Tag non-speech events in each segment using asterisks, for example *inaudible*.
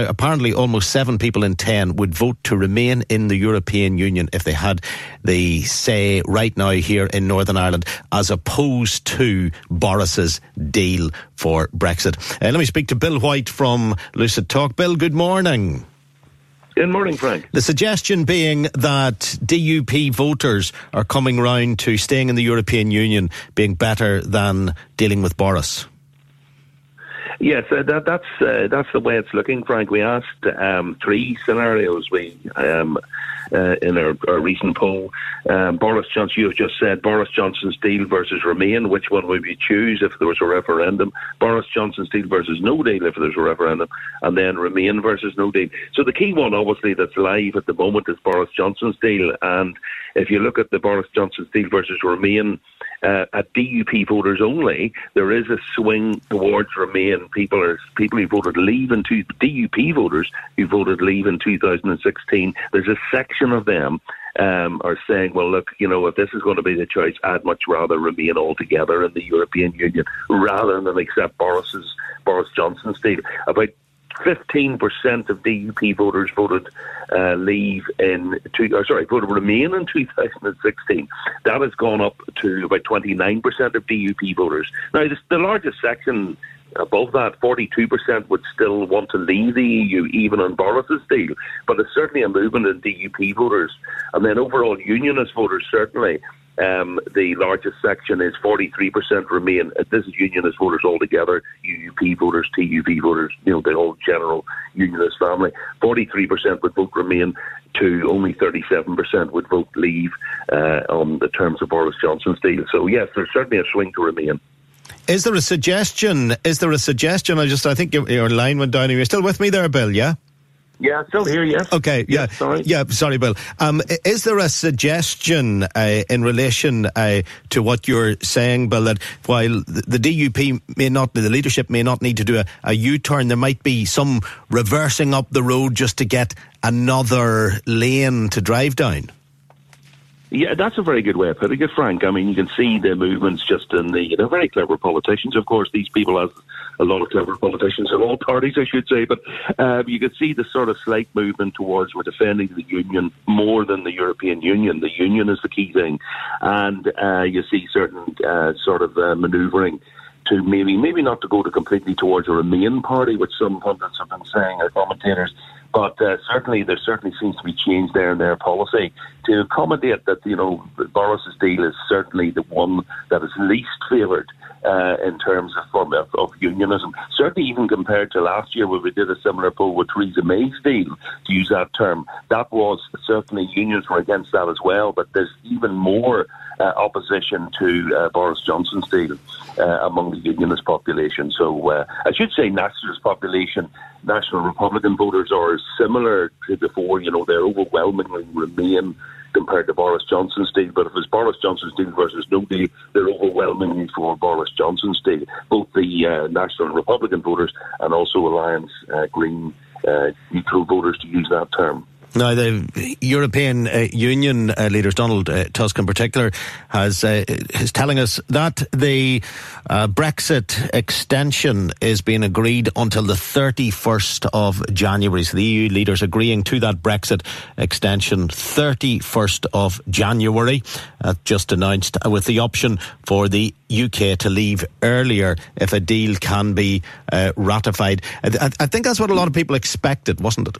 Apparently, almost seven people in ten would vote to remain in the European Union if they had the say right now here in Northern Ireland, as opposed to Boris's deal for Brexit. Uh, let me speak to Bill White from Lucid Talk. Bill, good morning. Good morning, Frank. The suggestion being that DUP voters are coming round to staying in the European Union being better than dealing with Boris. Yes, uh, that, that's uh, that's the way it's looking, Frank. We asked um, three scenarios. We um, uh, in our, our, recent poll, um, Boris Johnson. You have just said Boris Johnson's deal versus Remain. Which one would you choose if there was a referendum? Boris Johnson's deal versus No Deal if there's a referendum, and then Remain versus No Deal. So the key one, obviously, that's live at the moment is Boris Johnson's deal. And if you look at the Boris Johnson's deal versus Remain uh, at DUP voters only, there is a swing towards Remain. People are people who voted Leave in two, DUP voters who voted Leave in 2016. There's a section of them um, are saying, well, look, you know, if this is going to be the choice, I'd much rather remain altogether in the European Union rather than accept Boris's Boris Johnson's deal. About 15% of DUP voters voted uh, leave in, two, sorry, voted remain in 2016. That has gone up to about 29% of DUP voters. Now, the largest section above that, 42% would still want to leave the EU, even on Boris's deal. But it's certainly a movement in DUP voters. And then overall unionist voters, certainly. Um, the largest section is 43% remain. Uh, this is unionist voters altogether, UUP voters, TUV voters, you know, the whole general unionist family. 43% would vote remain to only 37% would vote leave uh, on the terms of Boris Johnson's deal. So, yes, there's certainly a swing to remain. Is there a suggestion? Is there a suggestion? I just, I think your, your line went down. Are you still with me there, Bill? Yeah? Yeah, still here, yes. Okay, yeah. yeah sorry. Yeah, sorry, Bill. Um, is there a suggestion uh, in relation uh, to what you're saying, Bill, that while the DUP may not, the leadership may not need to do a a U-turn, there might be some reversing up the road just to get another lane to drive down? Yeah, that's a very good way of putting it, Frank. I mean, you can see the movements just in the, they're very clever politicians. Of course, these people have a lot of clever politicians in all parties, I should say, but um, you can see the sort of slight movement towards we're defending the Union more than the European Union. The Union is the key thing. And uh, you see certain uh, sort of uh, manoeuvring to maybe maybe not to go to completely towards a Remain party, which some pundits have been saying or commentators, but uh, certainly, there certainly seems to be change there in their policy to accommodate that. You know, Boris's deal is certainly the one that is least favoured uh, in terms of, of, of unionism. Certainly, even compared to last year, where we did a similar poll with Theresa May's deal, to use that term, that was certainly unions were against that as well. But there's even more uh, opposition to uh, Boris Johnson's deal uh, among the unionist population. So uh, I should say, nationalist population, national Republican voters are similar to before. You know, they're overwhelmingly Remain compared to Boris Johnson's deal. But if it's Boris Johnson's deal versus no deal, they're overwhelmingly for Boris Johnson's deal. Both the uh, National Republican voters and also Alliance uh, Green uh, neutral voters, to use that term. Now, the European uh, Union uh, leaders, Donald uh, Tusk in particular, has uh, is telling us that the uh, Brexit extension is being agreed until the 31st of January. So the EU leaders agreeing to that Brexit extension 31st of January, uh, just announced, with the option for the UK to leave earlier if a deal can be ratified. I, I think that's what a lot of people expected, wasn't it?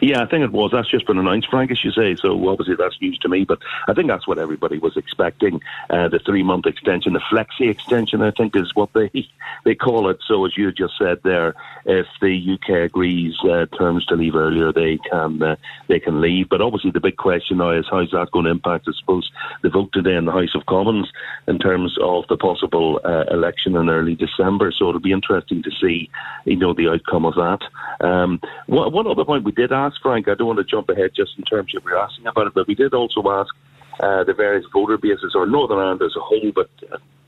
Yeah, I think it was. That's just been announced, Frank, as you say. So obviously that's news to me, but I think that's what everybody was expecting. Uh, the three month extension, the flexi extension, I think is what they *laughs* they call it. So as you just said there, if the UK agrees uh, terms to leave earlier, they can uh, they can leave. But obviously the big question now is how is that going to impact? I suppose the vote today in the House of Commons in terms of the possible uh, election in early December. So it'll be interesting to see, you know, the outcome of that. Um, one, one other point we did ask, Frank, I don't want to jump ahead just in terms of you're asking about it, but we did also ask uh, the various voter bases, or Northern Ireland as a whole, but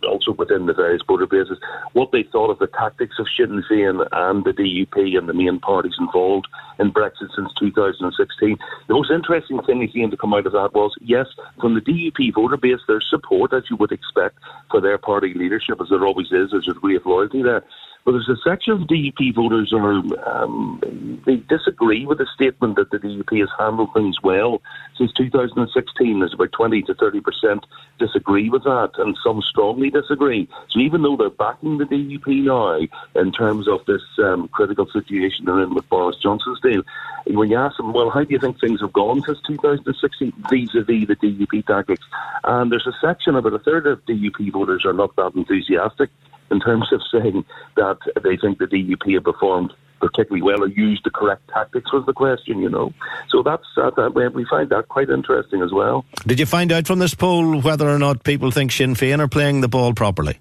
also within the various voter bases, what they thought of the tactics of Sinn Féin and the DUP and the main parties involved in Brexit since 2016. The most interesting thing seemed to come out of that was, yes, from the DUP voter base, there's support, as you would expect, for their party leadership, as there always is. There's a degree of loyalty there. But there's a section of DUP voters who um, they disagree with the statement that the DUP has handled things well since 2016. There's about 20 to 30 percent disagree with that, and some strongly disagree. So even though they're backing the DUP now in terms of this um, critical situation they're in with Boris Johnson's deal, when you ask them, well, how do you think things have gone since 2016 vis-a-vis the DUP tactics? And there's a section about a third of DUP voters are not that enthusiastic in terms of saying that they think the DUP have performed particularly well or used the correct tactics was the question, you know. So that's uh, that, we find that quite interesting as well. Did you find out from this poll whether or not people think Sinn Féin are playing the ball properly?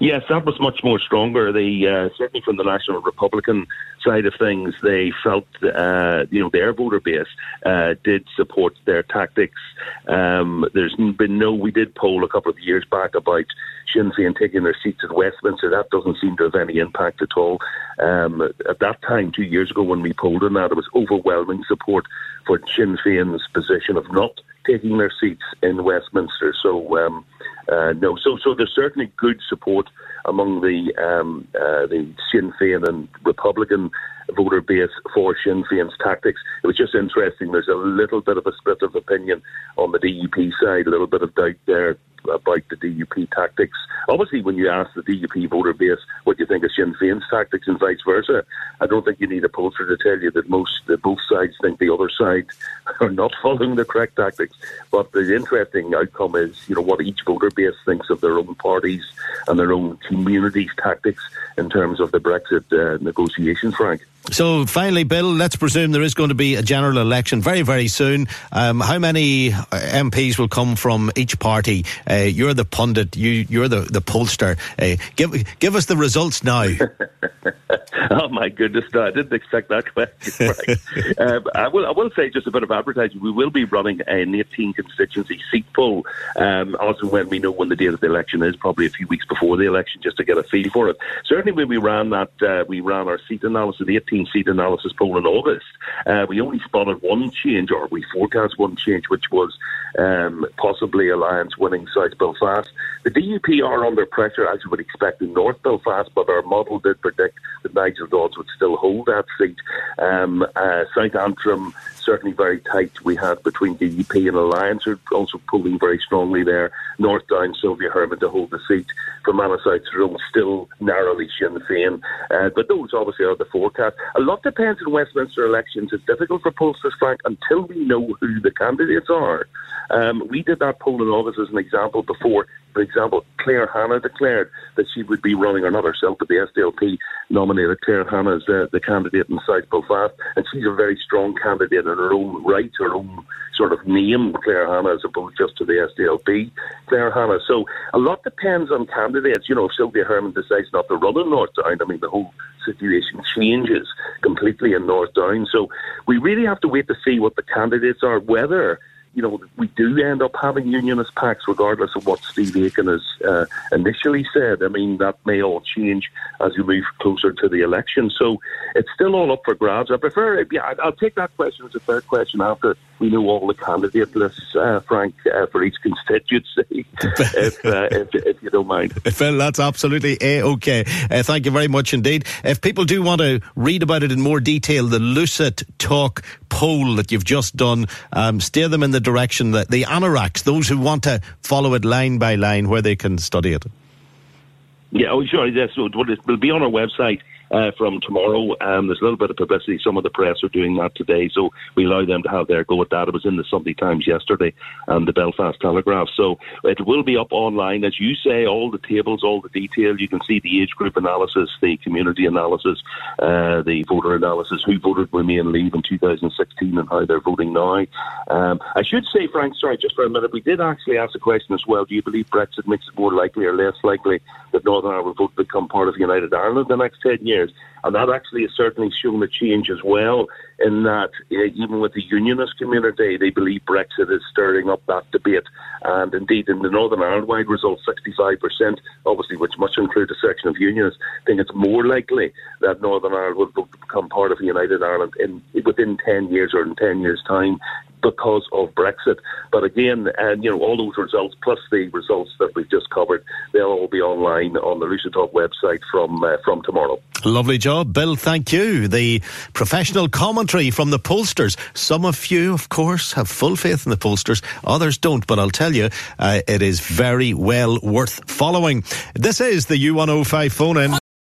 Yes, that was much more stronger. The uh, certainly from the National Republican side of things, they felt uh, you know their voter base uh, did support their tactics. Um, there's been no. We did poll a couple of years back about Sinn Féin taking their seats at Westminster. That doesn't seem to have any impact at all. Um, at that time, two years ago, when we polled on that, there was overwhelming support for Sinn Féin's position of not taking their seats in Westminster. So. Um, uh, no, so so there's certainly good support among the um, uh, the Sinn Féin and Republican voter base for Sinn Féin's tactics. It was just interesting. There's a little bit of a split of opinion on the DUP side, a little bit of doubt there Uh, about the DUP tactics. Obviously, when you ask the DUP voter base what you think of Sinn Féin's tactics and vice versa, I don't think you need a pollster to tell you that most that both sides think the other side *laughs* are not following the correct tactics. But the interesting outcome is, you know, what each voter base thinks of their own parties and their own communities' tactics in terms of the Brexit uh, negotiations, Frank. So finally, Bill, let's presume there is going to be a general election very, very soon. Um, how many uh, MPs will come from each party? Uh, you're the pundit. You, you're the the pollster. Uh, give give us the results now. *laughs* oh my goodness! No, I didn't expect that question. *laughs* Um, I will. I will say just a bit of advertising. We will be running an 18 constituency seat poll, um, also when we know when the date of the election is, probably a few weeks before the election, just to get a feel for it. Certainly, when we ran that, uh, we ran our seat analysis, the 18 15 seat analysis poll in August, uh, we only spotted one change, or we forecast one change, which was um, possibly Alliance winning South Belfast. The DUP are under pressure, as you would expect, in North Belfast, but our model did predict that Nigel Dodds would still hold that seat. Um, uh, South Antrim certainly very tight. We had between DUP and Alliance are also pulling very strongly there. North Down, Sylvia Hermon to hold the seat. Fermanagh South Tyrone still narrowly Sinn Féin. Uh, but those obviously are the forecast. A lot depends in Westminster elections. It's difficult for pollsters, Frank, until we know who the candidates are. Um, we did that poll in August as an example before. For example, Claire Hanna declared that she would be running, or not herself, but the SDLP nominated Claire Hanna as uh, the candidate in South Belfast, and she's a very strong candidate in her own right, her own sort of name, Claire Hanna, as opposed just to the SDLP, Claire Hanna. So a lot depends on candidates. You know, if Sylvia Hermon decides not to run in North Down, I mean, the whole situation changes completely in North Down. So we really have to wait to see what the candidates are, whether you know, we do end up having unionist pacts, regardless of what Steve Aiken has uh, initially said. I mean, that may all change as we move closer to the election. So it's still all up for grabs. I prefer, yeah, I'll take that question as a third question after we know all the candidate lists, uh, Frank, uh, for each constituency, *laughs* if, uh, if, if, you don't mind. *laughs* Phil, that's absolutely a-okay. Uh, thank you very much indeed. If people do want to read about it in more detail, the Lucid Talk poll that you've just done, um, steer them in the direction that the anoraks, those who want to follow it line by line, where they can study it. Yeah, oh, sure. Yes, it will be on our website uh, from tomorrow. Um, there's a little bit of publicity. Some of the press are doing that today, so we allow them to have their go at that. It was in the Sunday Times yesterday and the Belfast Telegraph. So it will be up online. As you say, all the tables, all the detail. You can see the age group analysis, the community analysis, uh, the voter analysis, who voted Remain Leave in 2016 and how they're voting now. Um, I should say, Frank, sorry, just for a minute, we did actually ask a question as well. Do you believe Brexit makes it more likely or less likely that Northern Ireland will become part of United Ireland the next 10 years? And that actually has certainly shown a change as well, in that uh, even with the unionist community, they believe Brexit is stirring up that debate. And indeed, in the Northern Ireland wide result, 65%, obviously, which must include a section of unionists, think it's more likely that Northern Ireland will become part of United Ireland in within 10 years or in 10 years' time because of Brexit. But again, and you know, all those results plus the results that we've just covered, they'll all be online on the Lucid Talk website from uh, from tomorrow. Lovely job, Bill. Thank you. The professional commentary from the pollsters. Some of you, of course, have full faith in the pollsters. Others don't. But I'll tell you, uh, it is very well worth following. This is the U105 phone in.